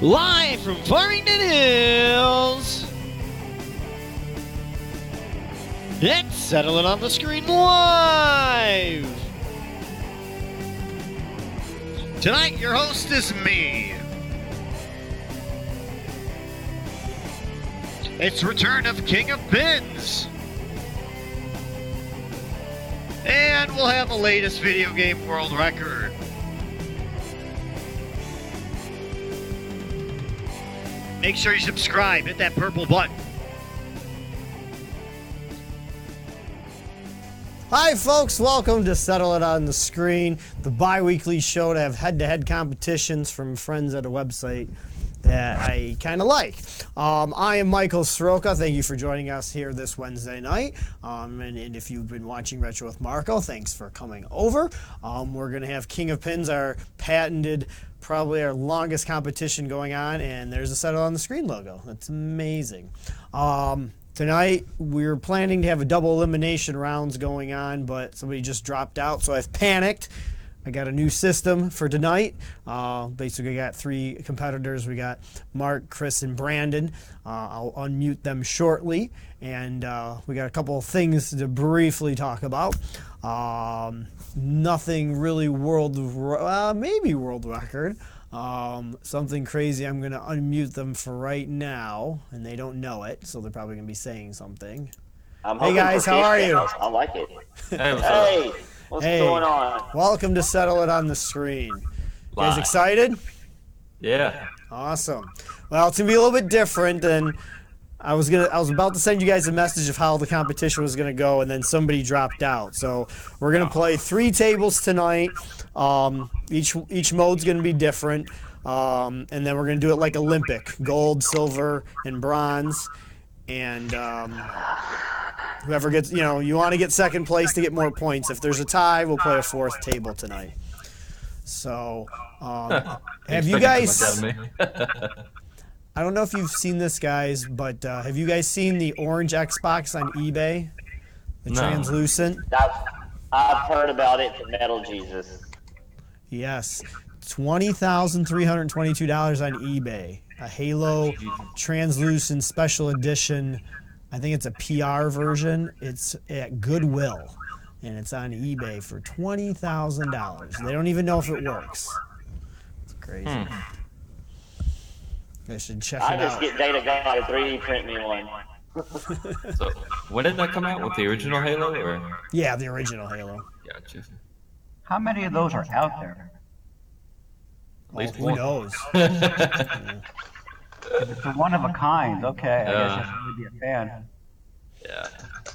Live from Farmington Hills. It's Settle It on the Screen Live. Tonight, your host is me. It's return of King of Pins. And we'll have the latest video game world record. Make sure you subscribe, hit that purple button. Hi, folks. Welcome to Settle It on the Screen, the bi weekly show to have head to head competitions from friends at a website that I kind of like. Um, I am Michael Soroka. Thank you for joining us here this Wednesday night. Um, and, and, if you've been watching Retro with Marco, thanks for coming over. Um, we're going to have King of Pins, our patented, probably our longest competition going on. And there's a Settle on the Screen logo. That's amazing. Um, tonight we're planning to have a double elimination rounds going on, but somebody just dropped out, so I've panicked. I got a new system for tonight. Uh, basically, got three competitors. We got Mark, Chris, and Brandon. Uh, I'll unmute them shortly, and uh, we got a couple of things to briefly talk about. Um, nothing really world, uh, maybe world record. Um, something crazy. I'm going to unmute them for right now, and they don't know it, so they're probably going to be saying something. I'm hey guys, how are you? I like it. Hey, what's Hey, what's Hey. going on? Welcome to Settle It on the Screen. You guys excited? Yeah. Awesome. Well, it's gonna be a little bit different than I was gonna. I was about to send you guys a message of how the competition was gonna go, and then somebody dropped out. So we're gonna play three tables tonight. Um, each each mode's gonna be different, um, and then we're gonna do it like Olympic: gold, silver, and bronze. And um, whoever gets, you know, you want to get second place to get more points. If there's a tie, we'll play a fourth table tonight. So, um, have you guys? I don't know if you've seen this, guys, but uh, have you guys seen the orange Xbox on eBay? The No. translucent? I've, I've heard about it from Metal Jesus. Yes. $20,322 on eBay. A Halo translucent special edition. I think it's a PR version. It's at Goodwill. And it's on eBay for $20,000. They don't even know if it works. It's crazy. Hmm. I should check I it just out. get Data God to 3D print me one. So, when did that come out? With the original Halo, or? Yeah, the original Halo. Gotcha. How many of those are out there? At least Who one. knows? If it's a one of a kind, okay, I guess Yeah. I should really be a fan. Yeah.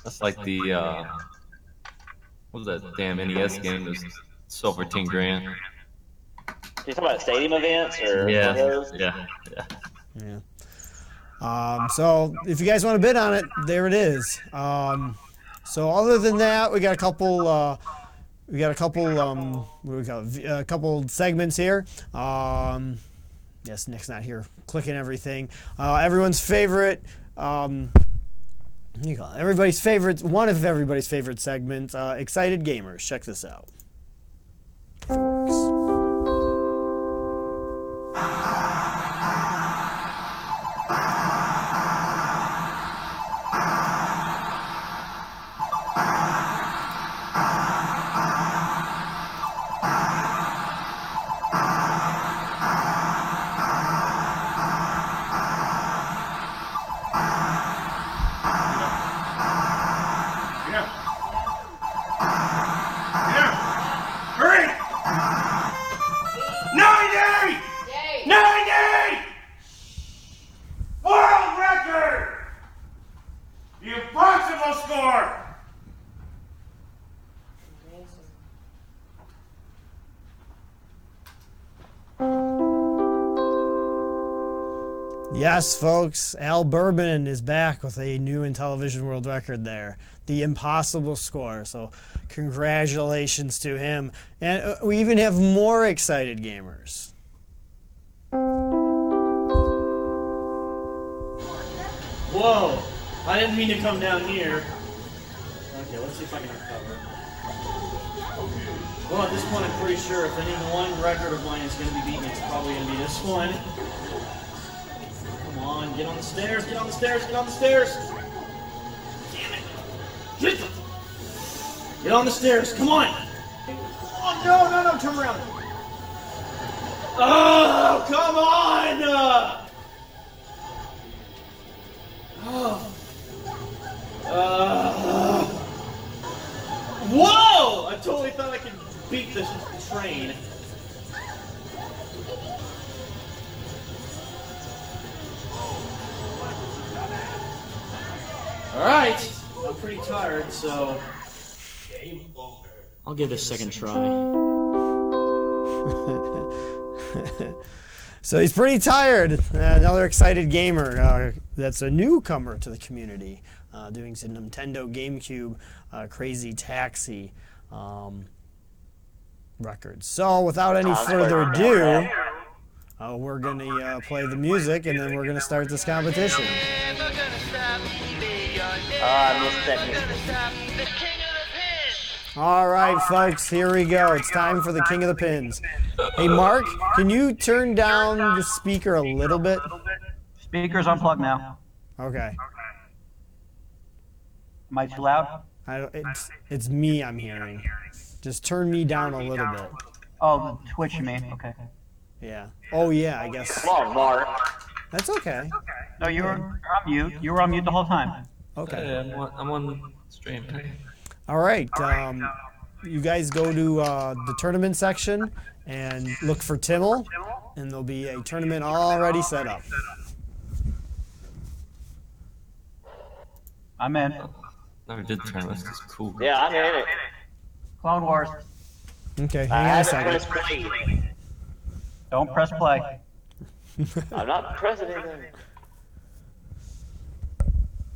That's like the, uh, what was that damn NES game? It was sold for 10 grand. You talking about stadium events or Yeah. one of those? Yeah. Yeah. Yeah. Um, so if you guys want to bid on it, there it is. Um, so other than that, we got a couple. Uh, we got a couple. Um, we got a couple segments here. Um, yes, Nick's not here, clicking everything. Uh, everyone's favorite. Um, you call it? Everybody's favorite. One of everybody's favorite segments. Uh, excited gamers. Check this out. Yes, folks, Al Bourbon is back with a new Intellivision world record there. The impossible score. So, congratulations to him. And uh, we even have more excited gamers. Whoa! I didn't mean to come down here. Okay, let's see if I can recover. Well, at this point, I'm pretty sure if any one record of mine is going to be beaten, it's probably going to be this one. On, get on the stairs, get on the stairs, get on the stairs! Damn it! Get, get on the stairs, come on! Oh, no, no, no, turn around! Oh, come on! Oh. Uh, whoa! I totally thought I could beat this train. Alright, I'm pretty tired, so Game Baller. I'll give it a second try. So he's pretty tired. Uh, another excited gamer uh, that's a newcomer to the community, uh, doing some Nintendo GameCube uh, Crazy Taxi um, records. So without any further ado, uh, we're going to uh, play the music and then we're going to start this competition. Ah, I missed that music. All right, folks, here we go. It's time for the King of the Pins. Hey, Mark, can you turn down the speaker a little bit? Speakers unplugged now. Okay. Am I too loud? I don't, it's, it's me I'm hearing. Just turn me down a little bit. Oh, Twitch, me. Okay. Yeah. Oh, yeah, I guess. Come on, Mark. That's okay. No, you were you're on mute. You were on mute the whole time. Okay. Hey, I'm on, I'm on stream. All right. Um, you guys go to uh, the tournament section and look for Timmel, and there'll be a tournament already set up. I'm in. Never did turn. This is cool. Yeah, I'm in it. Clone Wars. Okay, hang on a second. pressed play. Don't press play. I'm not pressing president.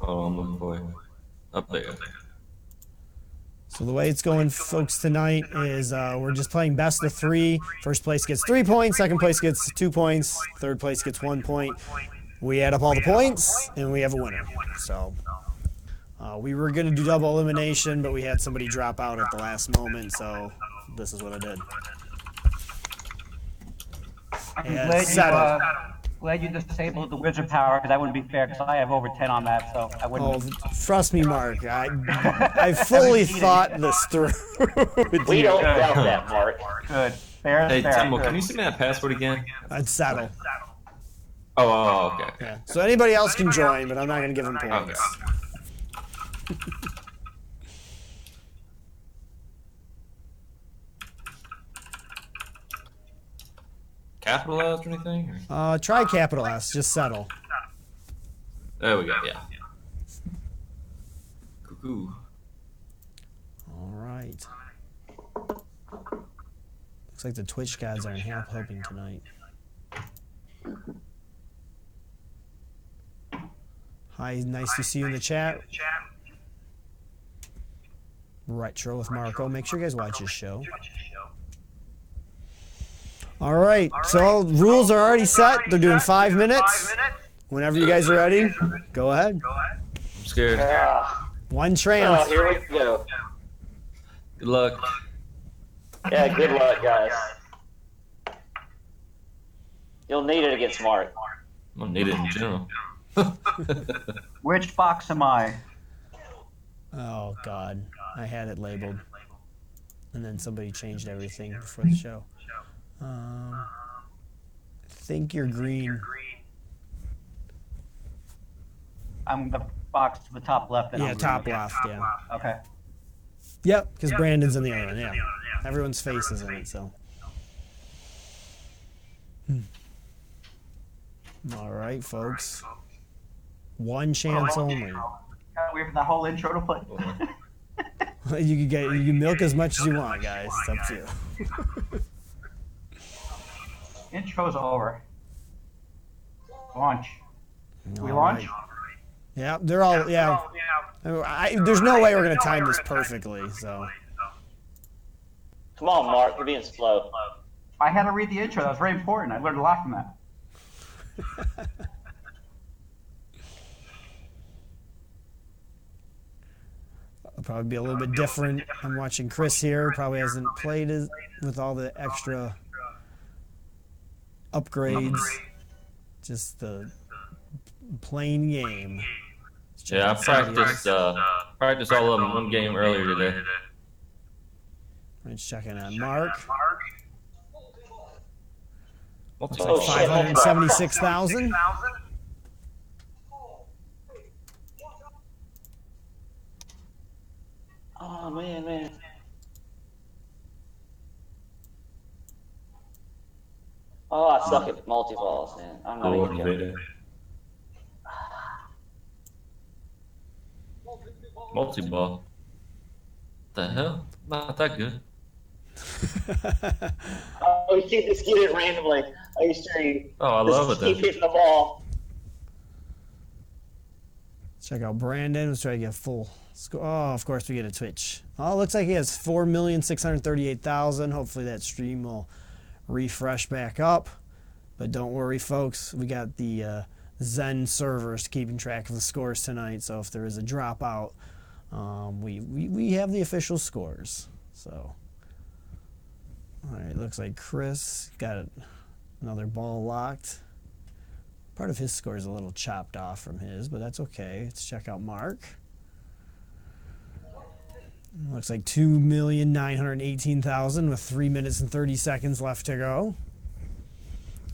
Oh, I'm looking for it. Up there. So the way it's going, folks, tonight is uh, we're just playing best of three. First place gets three points. Second place gets two points. Third place gets one point. We add up all the points, and we have a winner. So uh, we were going to do double elimination, but we had somebody drop out at the last moment. So this is what I did. I'm Yeah, glad you, uh, glad you disabled the wizard power because that wouldn't be fair because I have over 10 on that, so I wouldn't. Oh, trust me, Mark. I I fully thought this through. with We don't doubt that, Mark. Good. Fair Hey, fair. Timo, can you send me that password again? I'd settle. Oh, oh, oh, okay. okay. Yeah. So anybody else can join, but I'm not going to give them points. Capitalized or anything? Or? Uh, try capital S. Just settle. There we go. Yeah. Cuckoo. All right. Looks like the Twitch gods aren't help helping tonight. Hi, nice to see you in the chat. Retro with Marco. Make sure you guys watch his show. All right, so rules are already set. They're doing five minutes. Whenever you guys are ready, go ahead. I'm scared. One One oh, trans. here we go. Good luck. Yeah, good luck, guys. You'll need it against Mark. I don't need it in general. Which box am I? Oh God, I had it labeled, and then somebody changed everything before the show. Um, I think you're green. I'm the box to the top left. and Yeah, I'm top green. left. Yeah. Okay. Yep, because Brandon's in the other one. Yeah, everyone's face is in it. So. Hmm. All right, folks. One chance only. Gotta wait for the whole intro to play. You can get you can milk as much as you want, guys. It's up to you. Intro's over. Launch. We All launch? right. Yeah, they're all yeah. Oh, I, there's no way we're gonna time this perfectly. So. Come on, Mark. You're being slow. I had to read the intro. That was very important. I learned a lot from that. probably be a little bit different. I'm watching Chris here. Probably hasn't played as, with all the extra upgrades. Just the plain game. Yeah, I practiced uh, practiced all of them one game earlier today. Let's check in on Mark. Multi- shit. Five hundred seventy-six thousand. Oh man, man. Oh, I suck um, at multi-balls, man. I'm not even joking. Multi ball. The hell? Not that good. Oh, you can't just get it randomly. Are you sure you Oh, I love it keep then. hitting the ball? Check out Brandon. Let's try to get full score. Oh, of course we get a Twitch. Oh, it looks like he has four million six hundred thirty-eight thousand. Hopefully that stream will refresh back up. But don't worry, folks. We got the uh, Zen servers keeping track of the scores tonight. So if there is a dropout, um, we, we we have the official scores. So. All right, looks like Chris got another ball locked. Part of his score is a little chopped off from his, but that's okay. Let's check out Mark. Looks like two million nine hundred eighteen thousand with three minutes and thirty seconds left to go.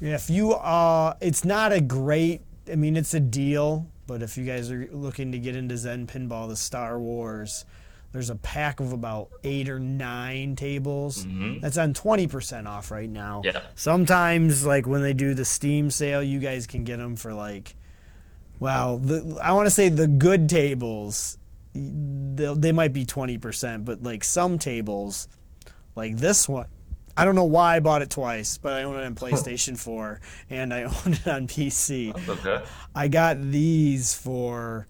If you uh, it's not a great. I mean, it's a deal, but if you guys are looking to get into Zen Pinball, the Star Wars, there's a pack of about eight or nine tables. That's on twenty percent off right now. Yeah. Sometimes, like when they do the Steam sale, you guys can get them for like, well, the, I want to say the good tables, they they might be twenty percent, but like some tables, like this one, I don't know why I bought it twice, but I own it on PlayStation Four and I own it on PC. Okay. I got these for.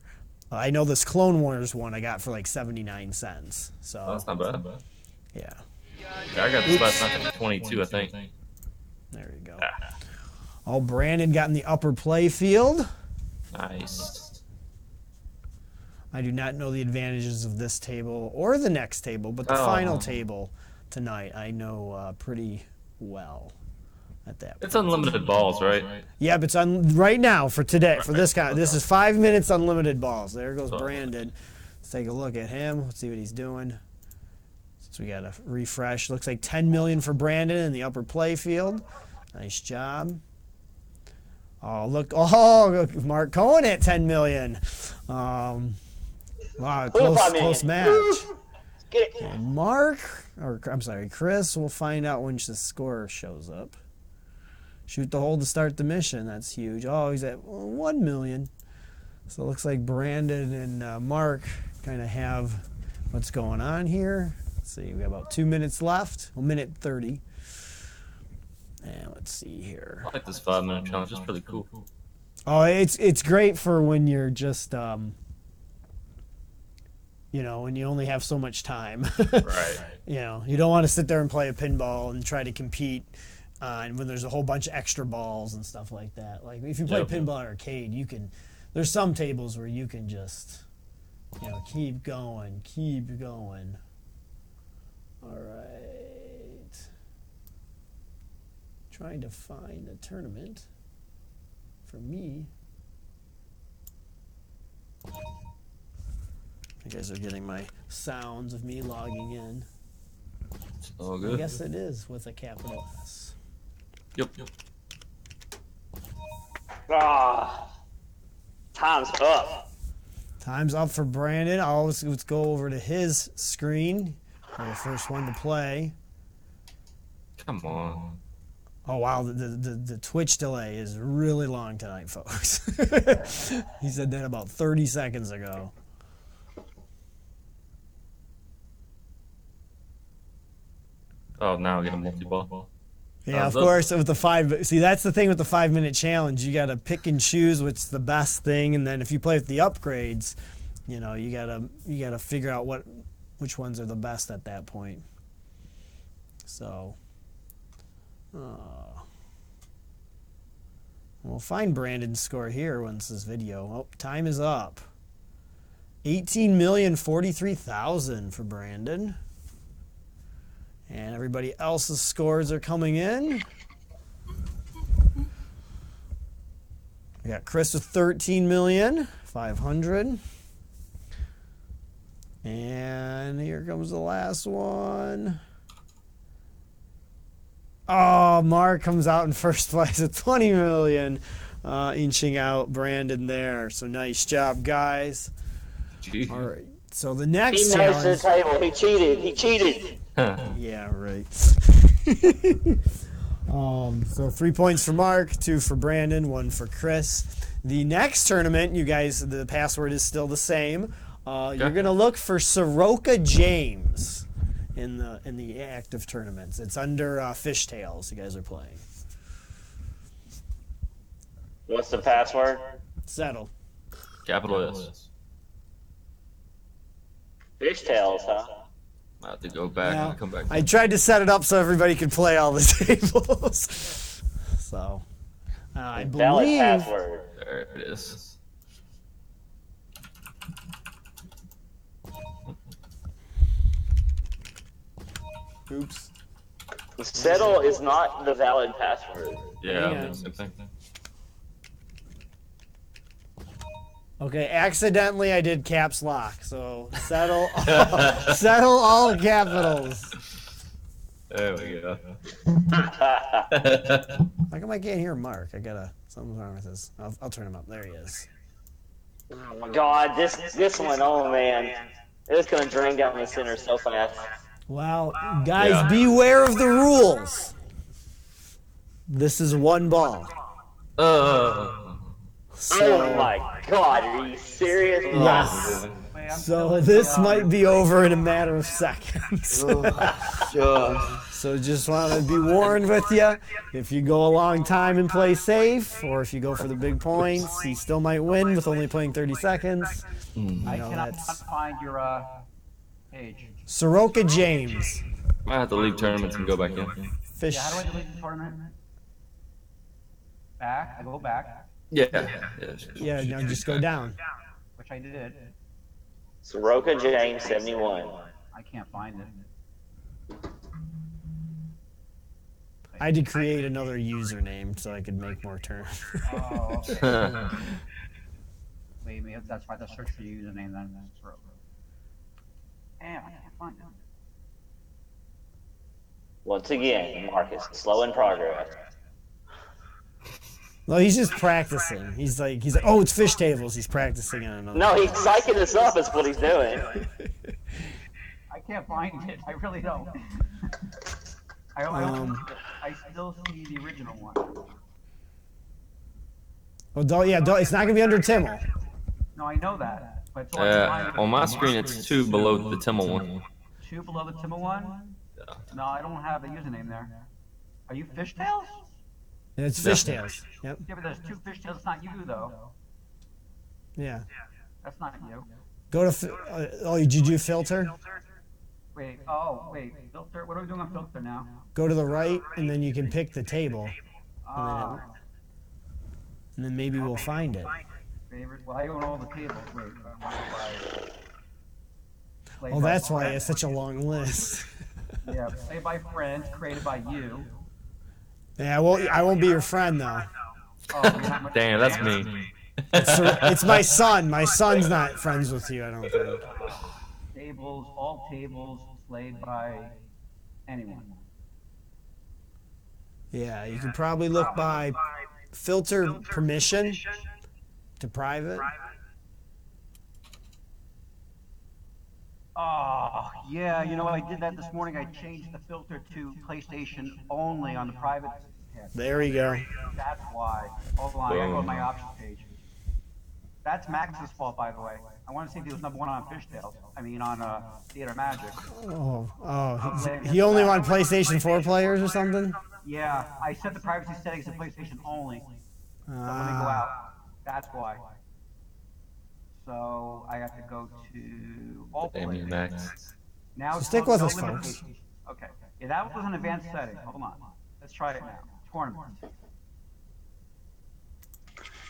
I know this Clone Wars one I got for like seventy nine cents. So That's not bad. yeah, Yeah, I got this last night for 22, I think. there you go. Ah, Oh, Brandon got in the upper play field. nice. I do not know the advantages of this table or the next table, but the Oh. final table tonight I know uh, pretty well. At that, It's point. unlimited balls, right? yeah, but it's on right now for today for this guy. This is five minutes unlimited balls. There goes Brandon. Let's take a look at him. Let's see what he's doing. Since we got a refresh, looks like 10 million for Brandon in the upper play field. Nice job. Oh look! Oh, look, Mark Cohen at 10 million. Um, wow, close, five million. close match. Get it. And Mark, or I'm sorry, Chris, we'll find out when the score shows up. Shoot the hole to start the mission. That's huge. Oh, he's at one million. So it looks like Brandon and uh, Mark kind of have what's going on here. Let's see, we got about two minutes left. Well, minute thirty. And let's see here. I like this five minute challenge. It's pretty cool. Oh, it's it's great for when you're just um, you know, when you only have so much time. Right. you know, you don't want to sit there and play a pinball and try to compete. Uh, and when there's a whole bunch of extra balls and stuff like that, like if you play Yep. pinball arcade, you can. There's some tables where you can just, you know, keep going, keep going. All right. Trying to find a tournament for me. Guys are getting my sounds of me logging in. It's all I good. guess it is with a capital S. Yep. yep. Ah, time's up. Time's up for Brandon. I'll let's, let's go over to his screen. You're the first one to play. Come on. Oh wow, the, the, the, the Twitch delay is really long tonight, folks. he said that about 30 seconds ago. Oh, now I get a multi ball. Yeah, of course. With the five, see, that's the thing with the five minute challenge. You got to pick and choose what's the best thing, and then if you play with the upgrades, you know, you gotta you gotta figure out what which ones are the best at that point. So, uh, we'll find Brandon's score here once this video. Oh, time is up. Eighteen million forty-three thousand for Brandon. And everybody else's scores are coming in. We got Chris with 13 million, 500. And here comes the last one. Oh, Mark comes out in first place with 20 million, uh, inching out Brandon there. So nice job, guys. Gee. All right. So the He next knows the challenge. table. He cheated. He cheated. Yeah, right. um, so three points for Mark, two for Brandon, one for Chris. The next tournament, you guys, the password is still the same. Uh, You're gonna look for Soroka James in the in the active tournaments. It's under uh, Fishtails. You guys are playing. What's the password? Settle. Capital S. Fishtails, huh? I have to go back Yeah. and come back. I tried to set it up so everybody could play all the tables. so uh, I believe. password. There it is. Oops. Settle is not the valid password. Yeah, Yeah. same thing. Okay, accidentally I did caps lock. So settle, settle all capitals. There we go. How come I can't hear Mark? I gotta something's wrong with this. I'll, I'll turn him up. There he is. Oh my god, this this one, oh man. It's gonna drain down the center so fast. Well, guys, Yeah. beware of the rules. This is one ball. Uh, So, Oh my god, are you serious? yes. Wait, So this might be over in a matter of seconds. so just want to be warned with you. If you go a long time and play safe, or if you go for the big points, you still might win with only playing 30 seconds. I know, cannot find your uh, page. Soroka James, I have to leave tournaments and go back in. fish. Yeah, how do I delete the tournament? Back. I go back, Yeah. Yeah. Yeah, now just go down. which I did. Soroka James 71. I can't find it. I had to create another username so I could make more turns. Oh, okay. Wait, maybe that's why I have search for username then. That's right. Damn, I can't find it. Once again, Marcus, slow in progress. Well, he's just practicing. He's like, he's like, oh, it's fish tables. He's practicing on another. No, he's psyching us up is what he's doing. I can't find it. I really don't. I, I, Um, I still see the original one. Well, don't, yeah, don't, it's not gonna be under Timmel. No, I know that. But it's hard to Uh, find on my screen, it's two below the Timmel one. two below the Timma one. Yeah. No, I don't have a username there. Are you Fishtails? And it's Yeah. fishtails. Yep. Yeah, but there's two Fishtails. It's not you though. Yeah. That's not you. Go to. fi- Uh, oh, did you do filter? Wait. Oh, wait. Filter. What are we doing on filter now? Go to the right, and then you can pick the table, Oh, and then maybe we'll find it. favorite. Well, I own all the tables. Wait. Play Oh, that's why it's such a long list. Yeah, play by friends, created by you. Yeah, I won't. I won't be your friend though. Oh, you're not my- Damn, that's me. So it's my son. My son's not friends with you. I don't think. Tables, all tables played by anyone. Yeah, you can probably look by filter permission to private. Oh, yeah, you know, I did that this morning. I changed the filter to PlayStation only on the private. There you go. That's why. Hold on, I go to my options page. That's Max's fault, by the way. I want to see if he was number one on Fishtails. I mean, on uh, Theater Magic. Oh, oh, he only wanted PlayStation 4 players or something. Yeah, I set the privacy settings to PlayStation only. So when they go Ah, out, that's why. So I have to go to all Damien next. Now So it's stick with no us, folks. Okay, yeah, that was an advanced setting, hold on, let's try it now, tournament.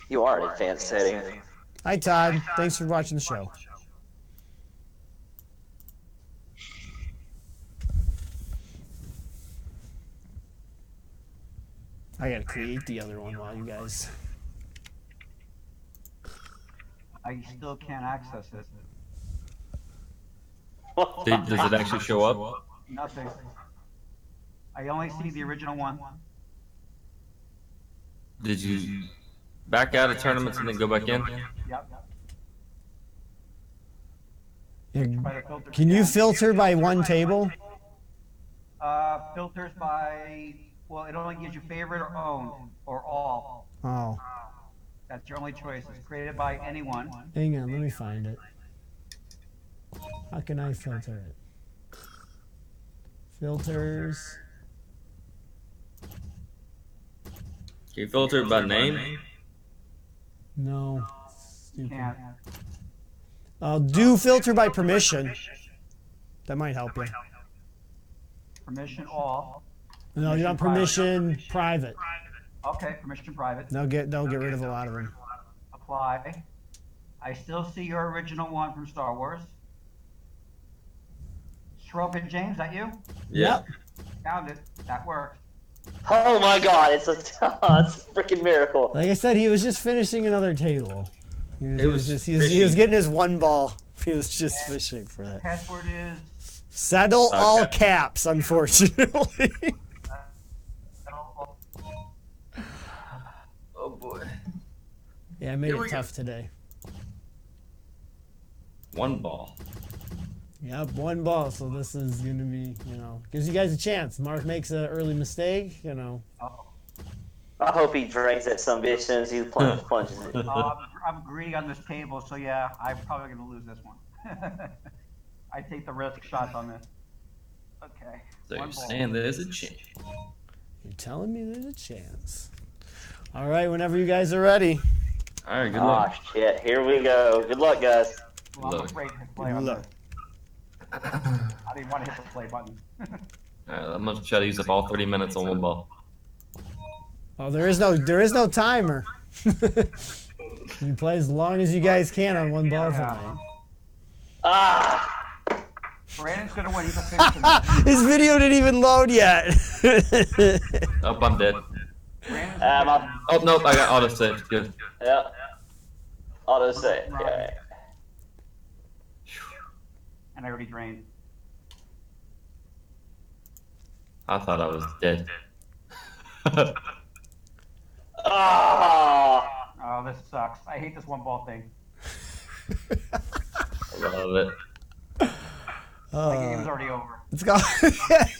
You are an advanced setting. Hi, Todd. Thanks for watching the show. I gotta create the other one while you guys. I still can't access it. Did, does it actually show up? Nothing. I only see the original one. Did you back out of tournaments and then go back in? Yep. Here, Try to filter Can you down. filter by one table? Uh, filters by, well, it only gives you favorite or owned, or all. Oh, That's your only choice. It's created by anyone. hang on, let me find it. How can I filter it? Filters. Can you filter it by name? No. Stupid. Can't. Uh, do filter by permission. That might help you. Permission all. No, you want permission private. Okay, permission private. They'll get they'll get rid of a lot of them. Apply. I still see your original one from Star Wars. Soroka James, that you? Yep. Found it. That worked. Oh my god, it's a, it's a freaking miracle. Like I said, he was just finishing another table. He was, It he was was just he was, he was fishing. getting his one ball. He was just fishing for that. Password is. Settle all caps, unfortunately. Oh boy. Yeah, I made Here it we go. tough today. One ball. Yep, one ball. So this is gonna be, you know, gives you guys a chance. Mark makes an early mistake, you know. Oh, I hope he drains that some bitch as soon as he plunge, plunges it. oh, I'm, I'm greedy on this table, so yeah, I'm probably gonna lose this one. I take the risk shots on this. Okay. So one you're ball. saying there's a chance. You're telling me there's a chance. All right, whenever you guys are ready. All right, good Oh luck. shit, here we go. Good luck, guys. Well, I'm Look. afraid to play on Look. I didn't want to hit the play button. All right, I'm gonna try to use up all 30 minutes on one ball. Oh, there is no there is no timer. you play as long as you guys can on one ball tonight. Ah! Brandon's gonna win. He's a. His video didn't even load yet. Oh, I'm dead. Brandon's Um, a I, Oh nope, I got auto save. Good. yeah. Auto save. Yeah. and I already drained. I thought I was dead. Ah! Oh, this sucks. I hate this one ball thing. I love it. the game's already over. it's got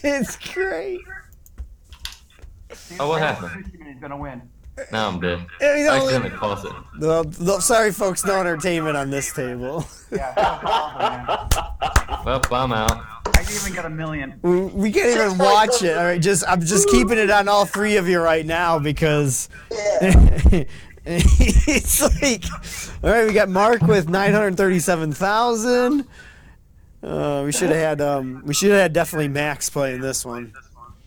it's great. See, Oh, what happened? He's gonna win. Now I'm dead. Yeah, you I know, accidentally paused it. the, the, sorry, folks, no entertainment on this table. Yeah, that was awful, man. Well, I'm out. I didn't even get a million. We, we can't even watch it. All right, just I'm just keeping it on all three of you right now because it's like, all right, we got Mark with nine hundred thirty-seven thousand. Uh, we should have had um, we should have had definitely Max playing this one.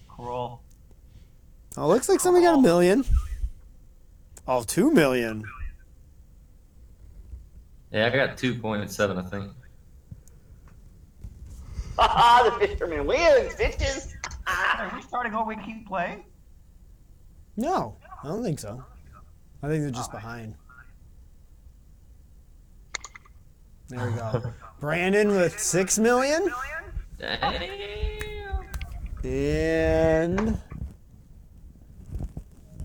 Cruel. Oh, looks like somebody got a million. Oh, two million. Yeah, I got 2.7, I think. Haha, the fisherman wins, bitches! Are we starting over? We keep playing? No, I don't think so. I think they're just behind. There we go. Brandon with six million. Damn. And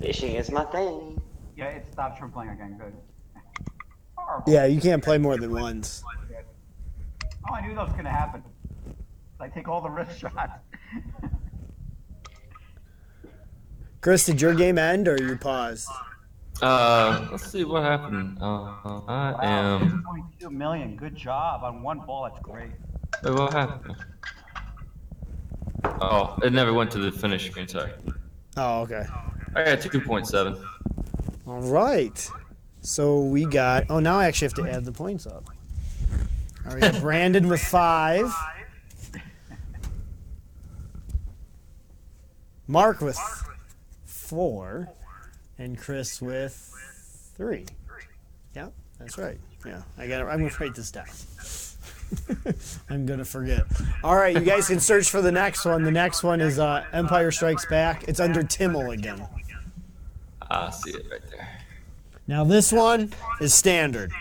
Fishing is my thing. Yeah, it stopped from playing again. Good. Horrible. yeah, you can't play more than once. Oh, I knew that was gonna happen. I take all the wrist shots. Chris, did your game end or you paused? Uh, let's see what happened. Uh, I Wow, am. 6.2 million. Good job on one ball. That's great. Wait, what happened? Oh, it never went to the finish screen. Sorry. Oh, okay. I got 2.7. All right. So we got. Oh, now I actually have to add the points up. All right, Brandon with five. Mark with four, and Chris with three. Yeah, that's right. Yeah, I got. I'm gonna write this down. I'm gonna forget. All right, you guys can search for the next one. The next one is uh, Empire Strikes Back. It's under Timmel again. I see it right there. Now this one is standard.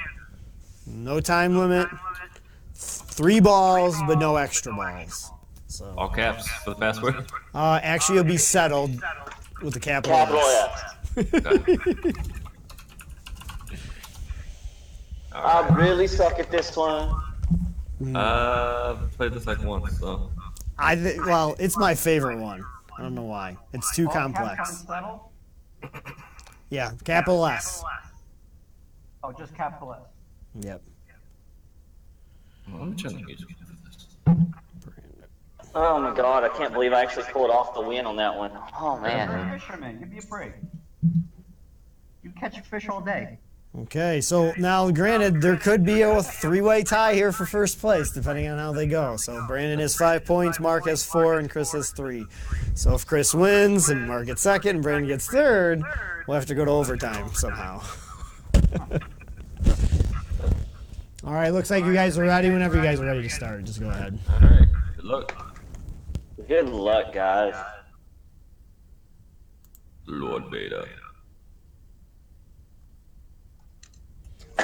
No time limit. Three balls, but no extra balls. So All caps for the password. uh, actually, it'll be settled with the capital. Capital S. F. I really suck at this one. Uh, played this like once, so I th- well, it's my favorite one. I don't know why. It's too All complex. Yeah, capital S. Oh, just capital S. Yep. let me turn the music for this. Oh my god, I can't believe I actually pulled off the win on that one. Oh You're man. a fisherman. Give me a break. You catch a fish all day. Okay, so now granted, there could be a three-way tie here for first place, depending on how they go. So Brandon has five points, Mark has four, and Chris has three. So if Chris wins and Mark gets second and Brandon gets third, we'll have to go to overtime somehow. All right, looks like you guys are ready. Whenever you guys are ready to start, just go ahead. All right, good luck, Good luck, guys. Lord Vader.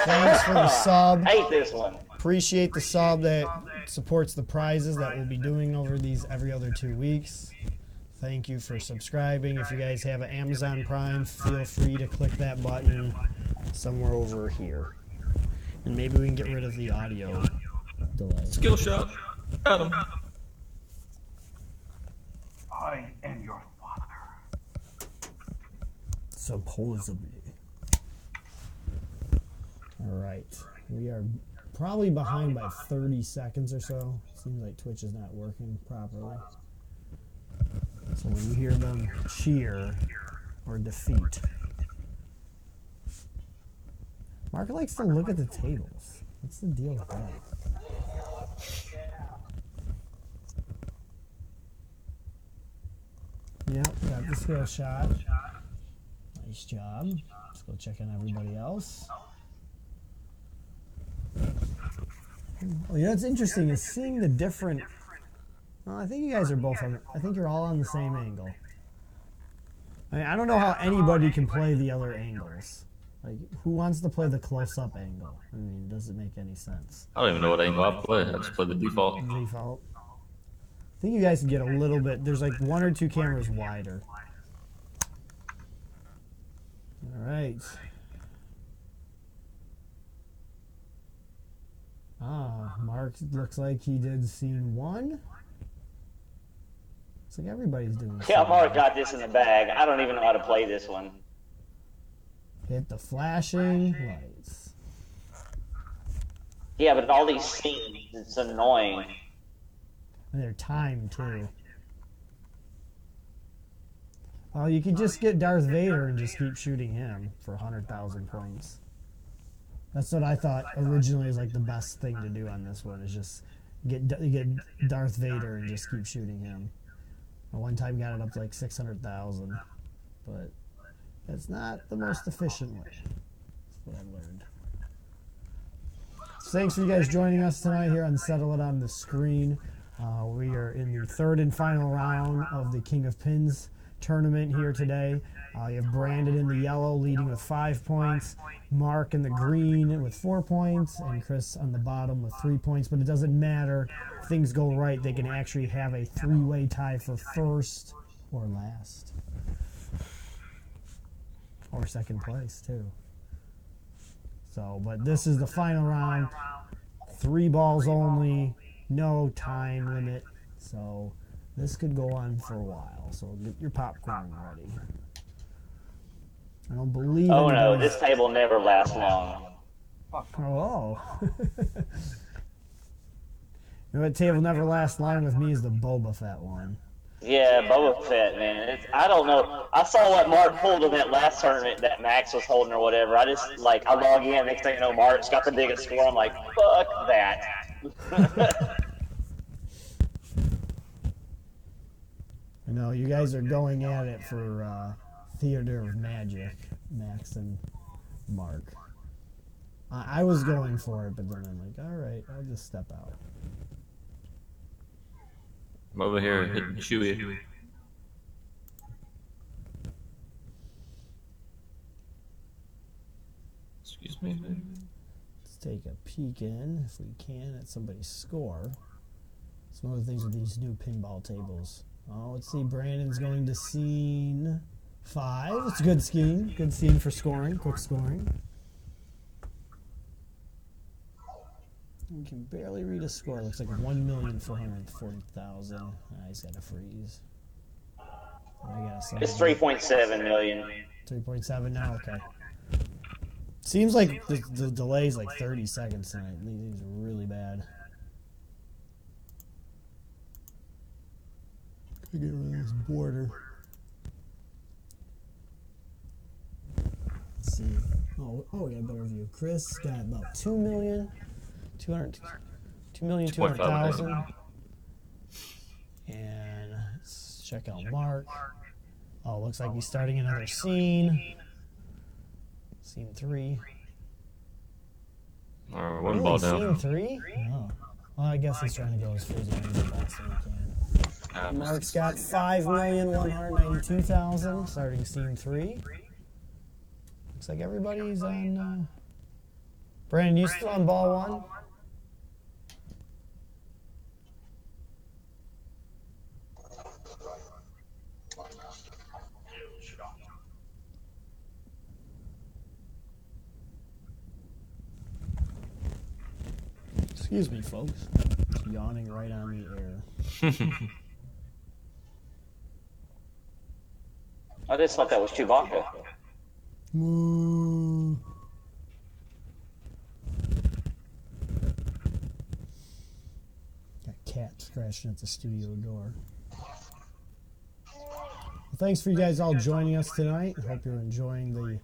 Thanks for the sub. Hate this one. Appreciate the sub that supports the prizes that we'll be doing over these every other two weeks. Thank you for subscribing. If you guys have an Amazon Prime, feel free to click that button somewhere over here. And maybe we can get rid of the audio delay. Skill shot. Got him. I am your father. Supposedly. Alright. We are probably behind by 30 seconds or so. Seems like Twitch is not working properly. So when you hear them cheer or defeat. Mark likes to look at the tables. What's the deal with that? Yep, got the skill shot. Nice job. Let's go check on everybody else. Well, you know what's interesting is seeing the different. Well, I think you guys are both on. I think you're all on the same angle. I mean, I don't know how anybody can play the other angles. Like, who wants to play the close-up angle? I mean, does it make any sense? I don't even know what angle I play. I just play the default. Default. I think you guys can get a little bit. There's like one or two cameras wider. All right. Ah, Mark looks like he did scene one. It's like everybody's doing. Yeah, Mark got this in the bag. I don't even know how to play this one. Hit the flashing lights. Yeah, but all these scenes, it's annoying. And they're timed too. Well, you could just get Darth Vader and just keep shooting him for 100,000 points. That's what I thought originally was like the best thing to do on this one is just get get Darth Vader and just keep shooting him. I one time got it up to like 600,000, but that's not the most efficient way. That's what I learned. So thanks for you guys joining us tonight here on Settle It on the Screen. Uh, we are in the third and final round of the King of Pins tournament here today. Uh, you have Brandon in the yellow leading with five points, Mark in the green with four points, and Chris on the bottom with three points. But it doesn't matter. If things go right, they can actually have a three way tie for first or last. Or second place, too. So, but this is the final round. Three balls only, no time limit. So, this could go on for a while. So, get your popcorn ready. I don't believe. Oh no, this table never lasts long. Oh. you know what table never lasts long with me is the Boba Fett one. Yeah, Boba Fett, man. It's, I don't know. I saw what Mark pulled in that last tournament that Max was holding or whatever. I just, like, I log in, next thing you know, Mark's got the biggest score. I'm like, fuck that. I know you guys are going at it for uh, Theater of Magic, Max and Mark. I, I was going for it, but then I'm like, all right, I'll just step out. I'm over here hitting Chewie. Excuse me. Let's take a peek in, if we can, at somebody's score. Some the things with these new pinball tables. Oh, let's see. Brandon's going to scene five. It's a good scene. Good scene for scoring. Quick scoring. We can barely read a score. Looks like one million four hundred forty thousand. Ah, he's got a freeze. I a It's 3.7 million. Three point seven now. Okay. Seems like the, the is like thirty seconds tonight. These are really bad. Gotta get rid of this border. Let's see. Oh, oh, we got a better view. Chris got about two million, two hundred, two million two hundred thousand. And let's check out Mark. Oh, looks like he's starting another scene. Scene three. Or one Really, ball scene down. three? Oh. Well, I guess he's trying to go as far as the best he can. Mark's got five million one hundred ninety-two thousand. Starting scene three. Looks like everybody's on. Uh... Brandon, you still on ball one? Excuse me, folks. Yawning right on the air. I just thought that was Chewbacca. Got cat scratching at the studio door. Well, thanks for you guys all joining us tonight. Hope you're enjoying the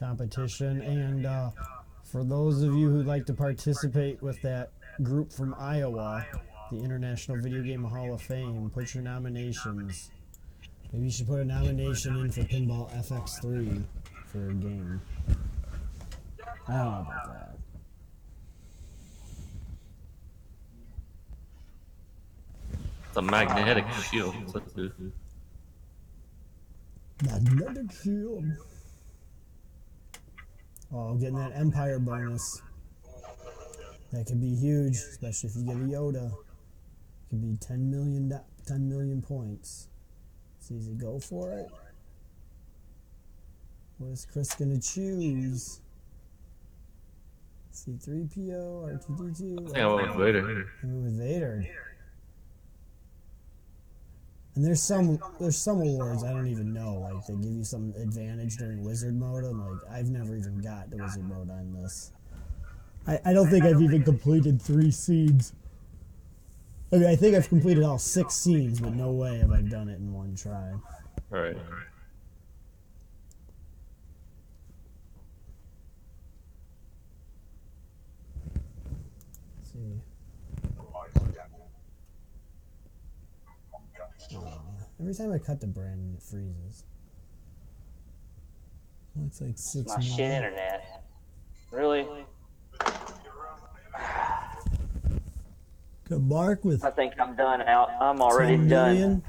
competition. And uh, for those of you who'd like to participate with that group from Iowa, the International Video Game Hall of Fame, put your nominations. Maybe you should put a nomination in for Pinball FX3 for a game. I don't know about that. It's a magnetic shield. What's that do? Magnetic shield. Oh, getting that Empire bonus. That could be huge, especially if you get a Yoda. It Could be 10 million, 10 million points. It's easy. Go for it. What is Chris gonna choose? C3PO, I R2D2. I think I went with Vader. I went with Vader. And there's some there's some awards I don't even know. Like they give you some advantage during wizard mode. I'm like, I've never even got to wizard mode on this. I, I don't think I've even completed three scenes. I mean, I think I've completed all six scenes, but no way have I done it in one try. Right. Let's see. Aw, every time I cut the Brandon, it freezes. Looks like six My shit internet. Really? Got Mark with I think I'm done out. I'm already done.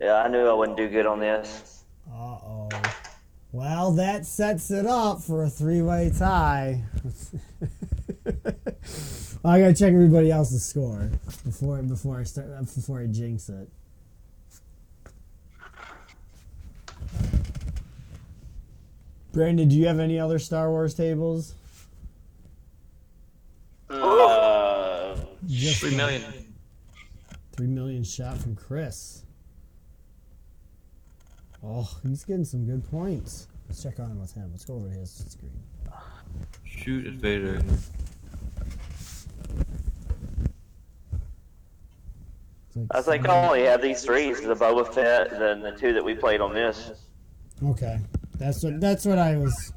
Yeah, I knew I wouldn't do good on this. Well, that sets it up for a three-way tie. I gotta check everybody else's score before before I start before I jinx it. Brandon, do you have any other Star Wars tables? Uh, Just Three million. Three million shot from Chris. Oh, he's getting some good points. Let's check on him with him. Let's go over to his screen. Shoot at Vader. It's I think I only have these three: the Boba Fett, then the two that we played on this. Okay, that's what that's what I was.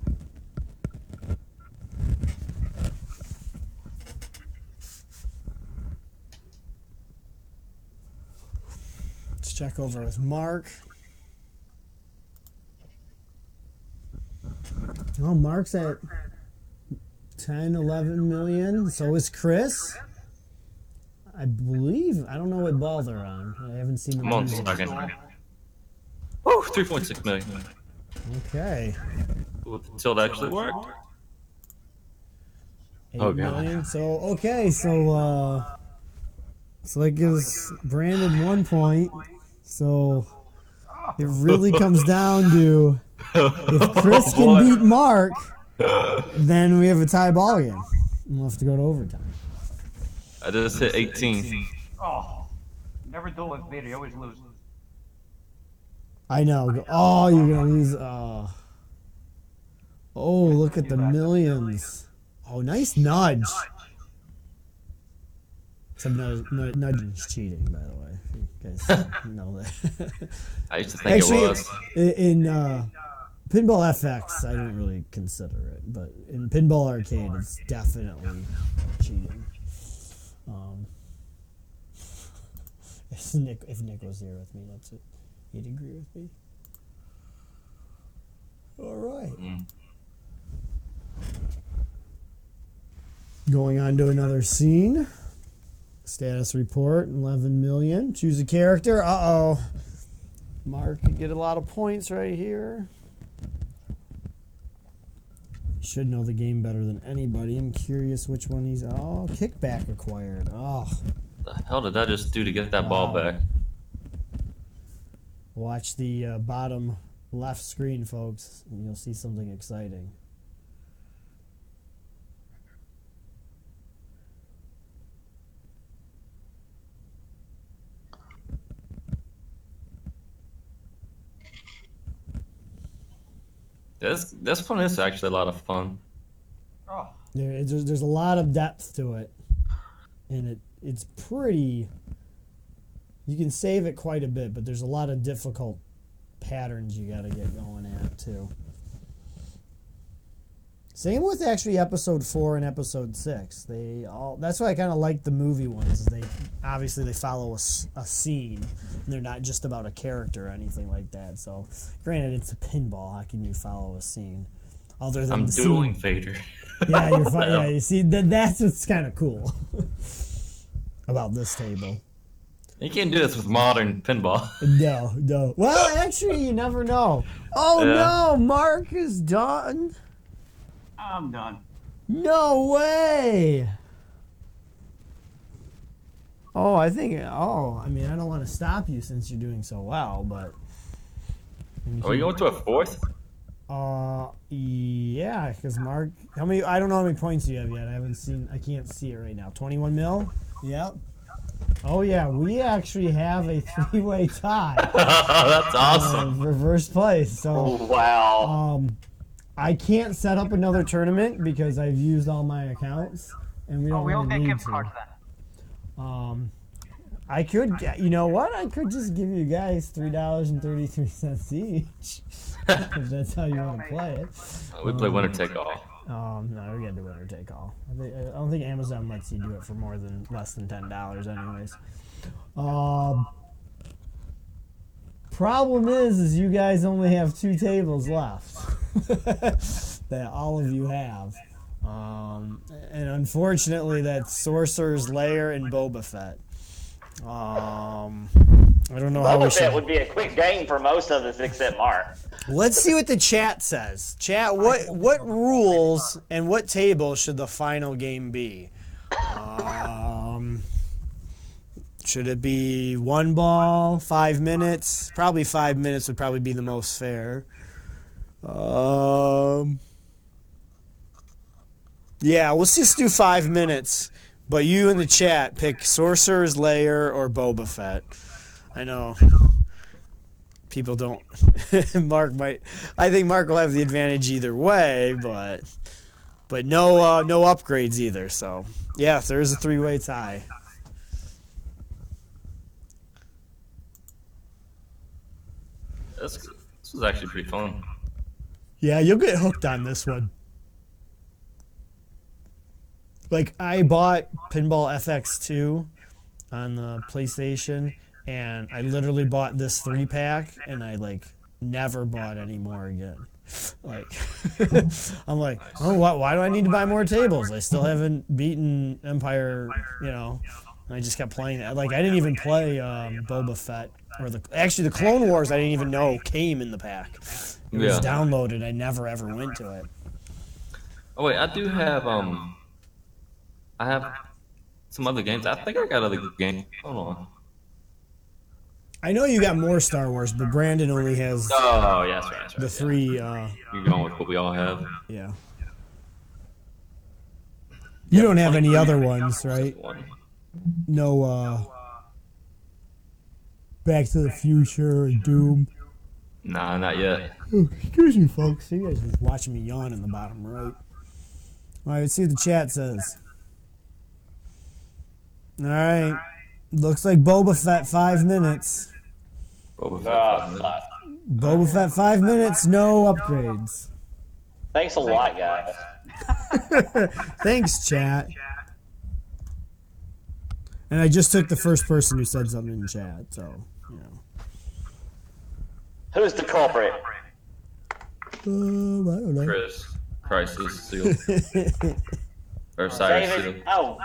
Let's check over with Mark. Oh, Mark's at 10, 11 million. So is Chris. I believe. I don't know what ball they're on. I haven't seen them. Come on, on second. Oh, 3.6 million. Okay. Until it actually worked. Eight Oh, God. million. So okay, so uh so that gives Brandon one point. So it really comes down to if Chris can beat Mark, then we have a tie ball game. And We'll have to go to overtime. I just hit 18. Oh, never do with Vader. You always lose. I know. Oh, you're gonna lose. Uh, oh, look at the millions. Oh, nice nudge. Except no, no, nudging's cheating, by the way. if You guys know that. I used to think Actually, it was. in, in uh, Pinball FX, I don't really consider it, but in Pinball Arcade, it's definitely cheating. Um, if Nick, if Nick was here with me, that's it. He'd agree with me. All right. Mm. Going on to another scene. Status report 11 million. Choose a character. Uh oh. Mark could get a lot of points right here. Should know the game better than anybody. I'm curious which one he's. Oh, kickback acquired. Oh, The hell did I just do to get that ball back? watch the uh, bottom left screen, folks, and you'll see something exciting. This this one is actually a lot of fun. Oh, There, there's, there's a lot of depth to it, and it it's pretty. You can save it quite a bit, but there's a lot of difficult patterns you got to get going at too. Same with actually episode four and episode six. They all that's why I kind of like the movie ones. They obviously they follow a, a scene. And they're not just about a character or anything like that. So, granted, it's a pinball. How can you follow a scene? Other than I'm dueling Vader. Yeah, you're fine. Yeah, you see, that, that's what's kind of cool about this table. You can't do this with modern pinball. No, no. Well, actually, you never know. Oh Yeah. no, Mark is done. I'm done. No way. Oh, I think. Oh, I mean, I don't want to stop you since you're doing so well, but. Are we going to a fourth? Uh, yeah, because Mark, how many? I don't know how many points you have yet. I haven't seen. I can't see it right now. Twenty-one mil. Yep. Oh yeah, we actually have a three-way tie That's awesome. of reverse place. So, Oh, wow. um, I can't set up another tournament because I've used all my accounts, and we Oh, don't we all really get need gift to. cards then. Um, I could, get- you know what? I could just give you guys three dollars and thirty-three cents each, if that's how you want to play it. We play winner take all. Um, no, we're gonna do winner take all. I, think, I don't think Amazon lets you do it for more than less than ten dollars, anyways. Um, problem is, is you guys only have two tables left that all of you have, um, and unfortunately, that's Sorcerer's Lair and Boba Fett. Um, I don't know how we Boba Fett should. would be a quick game for most of us except Mark. Let's see what the chat says. Chat, what what rules and what table should the final game be? Um, should it be one ball, five minutes? Probably five minutes would probably be the most fair. Um, yeah, let's just do five minutes. But you in the chat pick Sorcerer's Lair or Boba Fett. I know people don't. Mark might. I think Mark will have the advantage either way, but but no uh, no upgrades either. So yeah, there is a three way tie. This, this was actually pretty fun. Yeah, you'll get hooked on this one. Like I bought Pinball FX2 on the PlayStation and I literally bought this 3 pack and I like never bought any more again. Like I'm like, "Oh, why, why do I need to buy more tables? I still haven't beaten Empire, you know, And I just kept playing it. Like I didn't even play um, Boba Fett or the actually the Clone Wars. I didn't even know came in the pack. It was Yeah. downloaded. I never ever went to it. Oh wait, I do have um, I have some other games. I think I got other games. Hold on. I know you got more Star Wars, but Brandon only has Oh yeah, that's right. That's right. the three. Uh, You're going with what we all have. yeah. You don't have any other ones, right? One. No. uh Back to the Future and Doom. Nah, not yet. Oh, excuse me, folks. You guys are watching me yawn in the bottom right. All right, let's see what the chat says. All right. Looks like Boba Fett five minutes. Boba Fett. Oh, fuck. Boba Fett five minutes, no upgrades. Thanks a lot, guys. Thanks, chat. And I just took the first person who said something in the chat, so you know. Who's the culprit? Um, I don't know. Chris. Crisis Seal. or Cyrus Seal. Oh,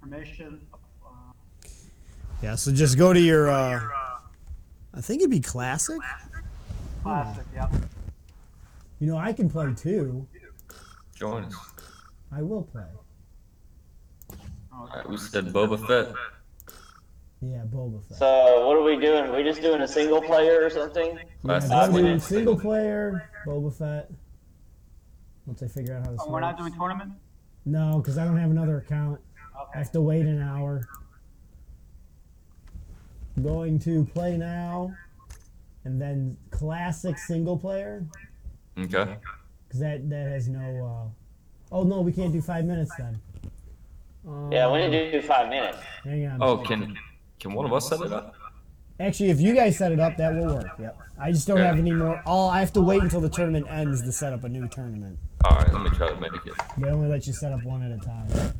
Permission. Uh, yeah, so just go to your. uh I think it'd be classic. classic. Yep. You know, I can play too. Join us. I will play. Alright, we said Boba Fett. Yeah, Boba Fett. so what are we doing? we just doing a single player or something? Yeah, I'll go do single player, Boba Fett. Once I figure out how this Oh, we're not doing tournament. No, because I don't have another account. I have to wait an hour. Going to play now, and then classic single player, Okay. because that that has no. Uh... Oh no, we can't do five minutes then. Um, Yeah, we need to do five minutes. Hang on. Oh, can can one of us set it up? Actually, if you guys set it up, that will work. Yep. I just don't have any more. All I have to wait until the tournament ends to set up a new tournament. Alright, let me try to make it. They only let you set up one at a time.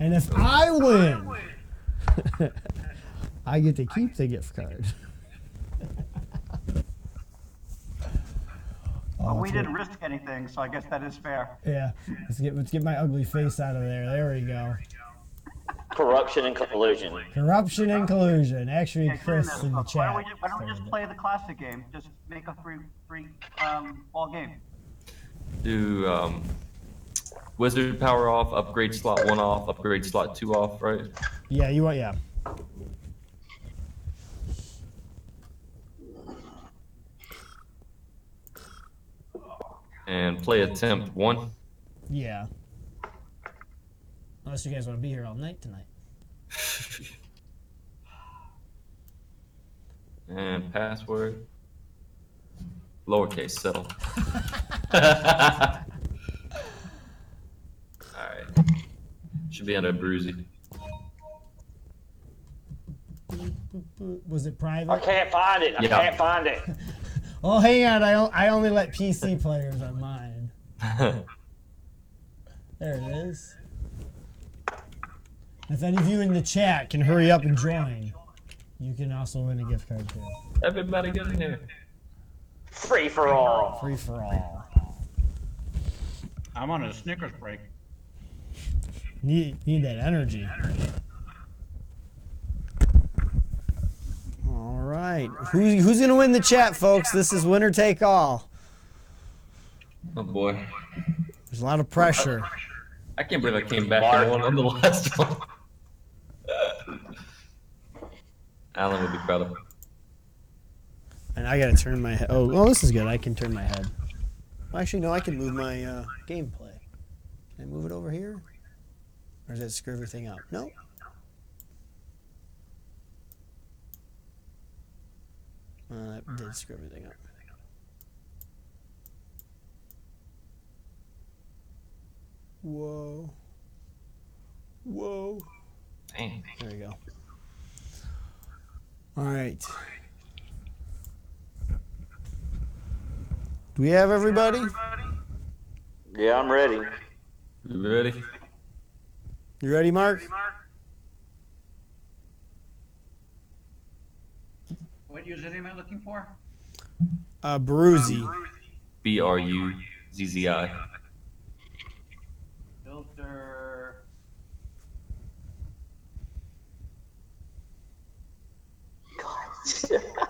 And if I win, I get to keep the gift card. But we didn't risk anything, so I guess that is fair. Yeah, let's get let's get my ugly face out of there. There we go. Corruption and collusion. Corruption and collusion. Actually, Yeah, Chris in the why chat. don't we just, why don't we just play the classic game? Just make a free free um, ball game. Do um, wizard power off, upgrade slot one off, upgrade slot two off, right? Yeah, you want yeah. And play attempt one. Yeah. Unless you guys want to be here all night tonight. And password. Lowercase settle. Alright. Should be under Bruzzi. Was it private? I can't find it. I Yeah. can't find it. Oh, hang on. I, o- I only let PC players on mine. There it is. If any of you in the chat can hurry up and join, you can also win a gift card too. Everybody get in here. Free for all. Free for all. I'm on a Snickers break. Need, need that energy. All right. Who, who's going to win the chat, folks? This is winner take all. Oh boy. There's a lot of pressure. I can't believe I came back and won on the last one. Alan would be proud of me. And I got to turn my head. Oh, oh, this is good. I can turn my head. Well, actually, no, I can move my uh, gameplay. Can I move it over here? Or does that screw everything up? No. Uh, that did screw everything up. Whoa. Whoa. Dang. There we go. All right. Do we have everybody? Yeah, I'm ready. You ready? You ready, Mark? username am I looking for? Uh, Bruzzi. B R U Z Z I. Filter. God.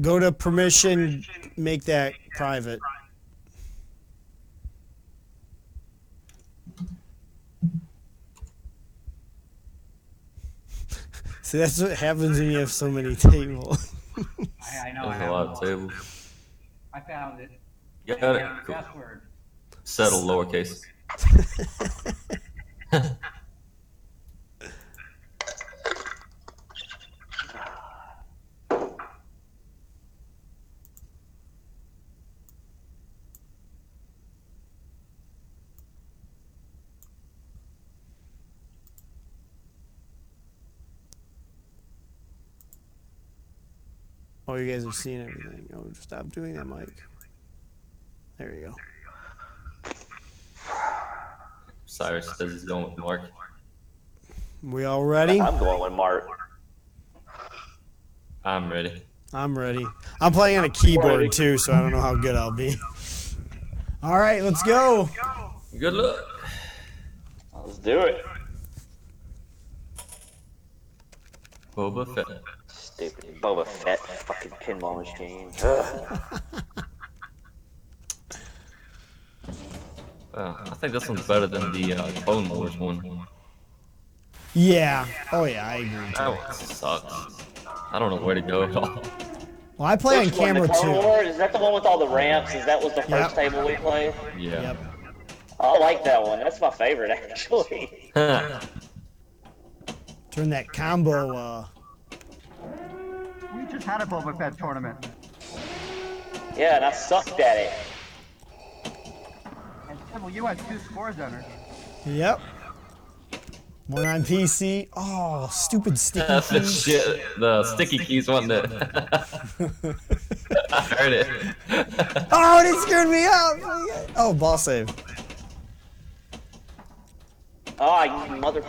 Go to permission, make that private. See, that's what happens when you have so many tables. I, I know. I There's a have lot of tables. I found it. Got it. Yeah, Cool. Password. Settle lowercase. Oh, you guys are seeing everything. Oh, stop doing that, Mike. There you go. Cyrus says he's going with Mark. We all ready? I'm going with Mark. I'm ready. I'm ready. I'm playing on a keyboard too, so I don't know how good I'll be. All right, let's go. Good luck. Let's do it. Boba Fett. Stupid Boba Fett fucking pinball machine. Ugh. Uh, I think this one's better than the uh, Clone Wars one. Yeah. Oh yeah, I agree. That one sucks. I don't know where to go at all. Well, I play on Which one, the camera Clone too. Wars? Is that the one with all the ramps? Is that was the first Yep. table we played? Yeah. Yep. I like that one. That's my favorite actually. Turn that combo. Uh, We just had a Boba Fett tournament. Yeah, and I sucked at it. And Sybil, you had two scores on her. yep. One on PC. Oh, stupid sticky That's the keys. shit. The sticky keys, wasn't it? I heard it. Oh, it screwed me up. Oh, ball save. Oh, you mother.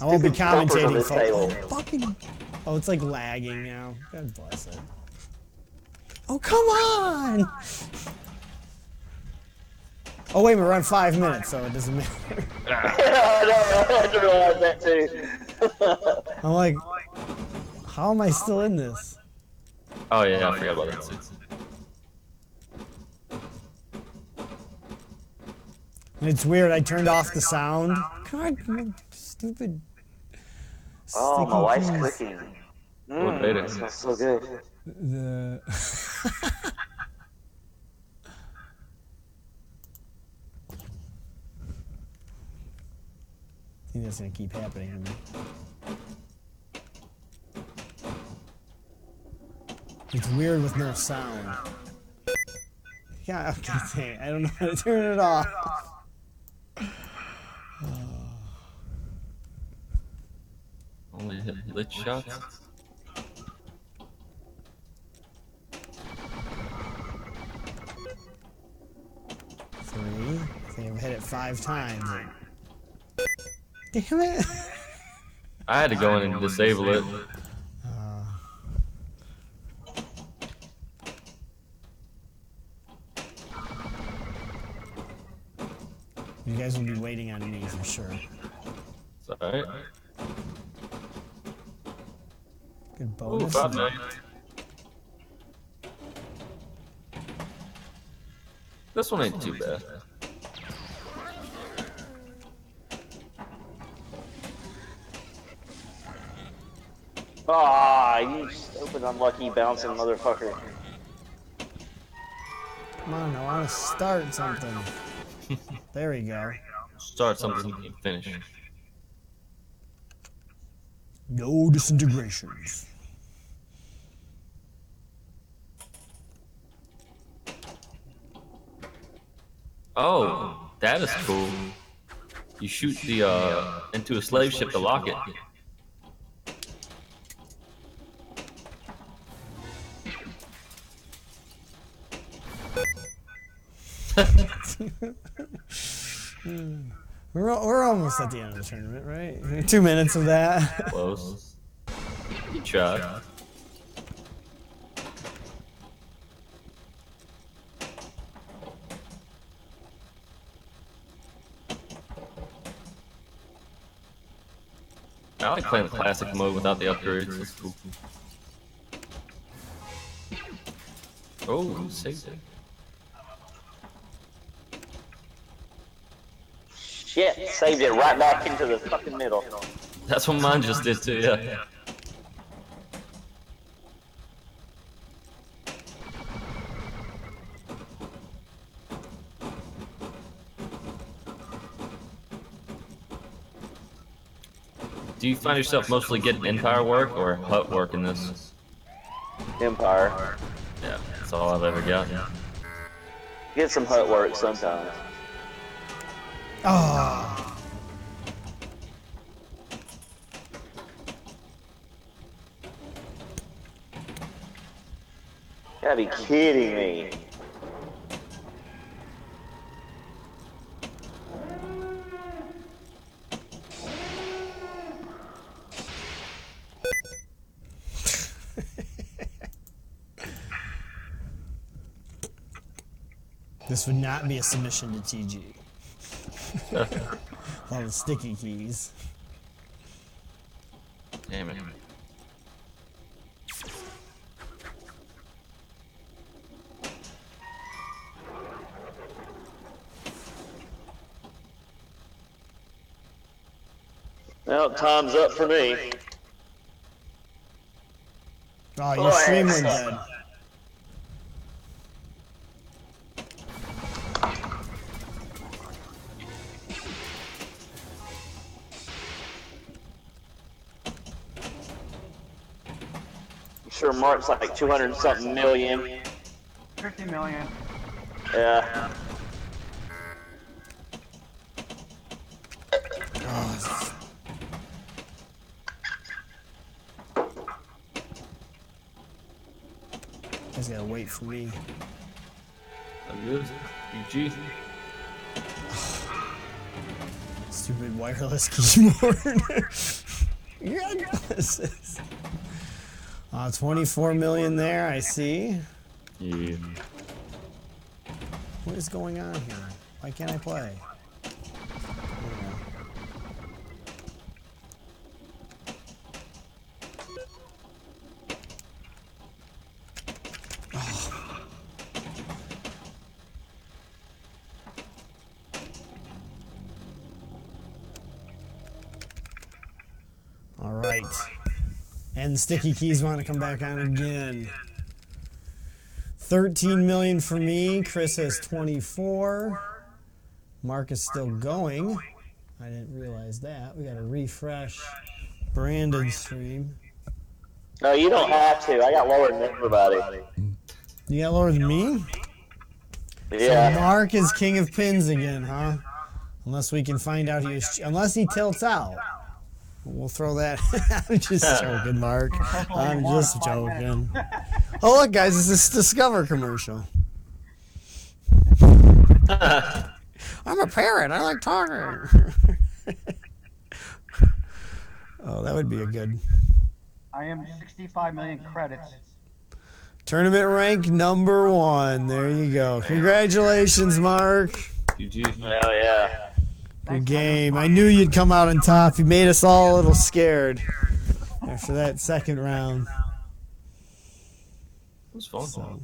I won't be Stupid bumpers on commentating. folks. table. Fucking. Oh, it's like lagging now. God bless it. Oh, come on. Oh wait, we're on five minutes, so it doesn't matter. I know, I didn't realize that too. I'm like, how am I still in this? Oh yeah, I forgot about that. It's weird. I turned off the sound. God, stupid. Oh, my wife's keys. cooking. What Mm, beta? that smells so good. The. I think that's gonna keep happening to me. It's weird with no sound. Yeah, okay, dang, I don't know how to turn it off. Only hit lit shots. Three. I think I've hit it five times. Damn it! I had to go in and disable it. You guys will be waiting on me for sure. It's alright. Good Ooh, bonus. five million. This one ain't too bad. Ah, you stupid unlucky bouncing motherfucker. Come on, I want to start something. there we go. Start something and finish. No disintegrations. Oh, that is cool. You shoot the uh into a slave ship to lock it. We're, al- we're almost at the end of the tournament, right? Two minutes of that. Close. Good shot. I like playing the classic mode without the upgrades. That's cool. Oh, saved it. Shit, saved it right back into the fucking middle. That's what mine just did too, yeah. Do you find yourself mostly getting Empire work or Hutt work in this? Empire. Yeah, that's all I've ever got. Get some Hutt work sometimes. Ah. gotta be kidding me. This would not be a submission to TG. All the sticky keys. Damn it. Well, time's up for me. Oh, your stream went dead. Sure Mark's like 200 something million. 50 million. Yeah. Oh, Guys gotta wait for me. I'm good. GG. Stupid wireless keyboard. yes. Uh, 24 million there, I see. Yeah. What is going on here? Why can't I play? There we go. All right. And the sticky keys want to come back on again. 13 million for me. Chris has 24. Mark is still going. I didn't realize that. We got to refresh Brandon's stream. No, you don't have to. I got lower than everybody. You got lower than me? Yeah. Mark is king of pins again, huh? Unless we can find out he is, unless he tilts out. We'll throw that. I'm just joking, Mark. I'm just joking. Oh, look, guys, it's this is Discover commercial. I'm a parrot. I like talking. oh, that would be a good I am 65 million credits. tournament rank number one. There you go. Congratulations, Mark. GG. Hell yeah. Good game. I knew you'd come out on top. You made us all a little scared after that second round. It was fun.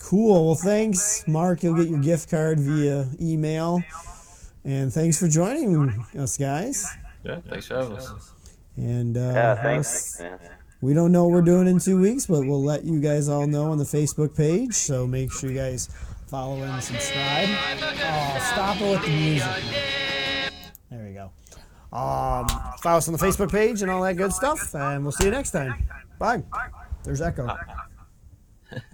Cool. Well, thanks, Mark. You'll get your gift card via email. And thanks for joining us, guys. Yeah, thanks for having us. And uh, Yeah, thanks. we don't know what we're doing in two weeks, but we'll let you guys all know on the Facebook page. So make sure you guys follow and subscribe. Oh, stop it with the music. Um, follow us on the Facebook page and all that good stuff. And we'll see you next time. Bye. There's Echo.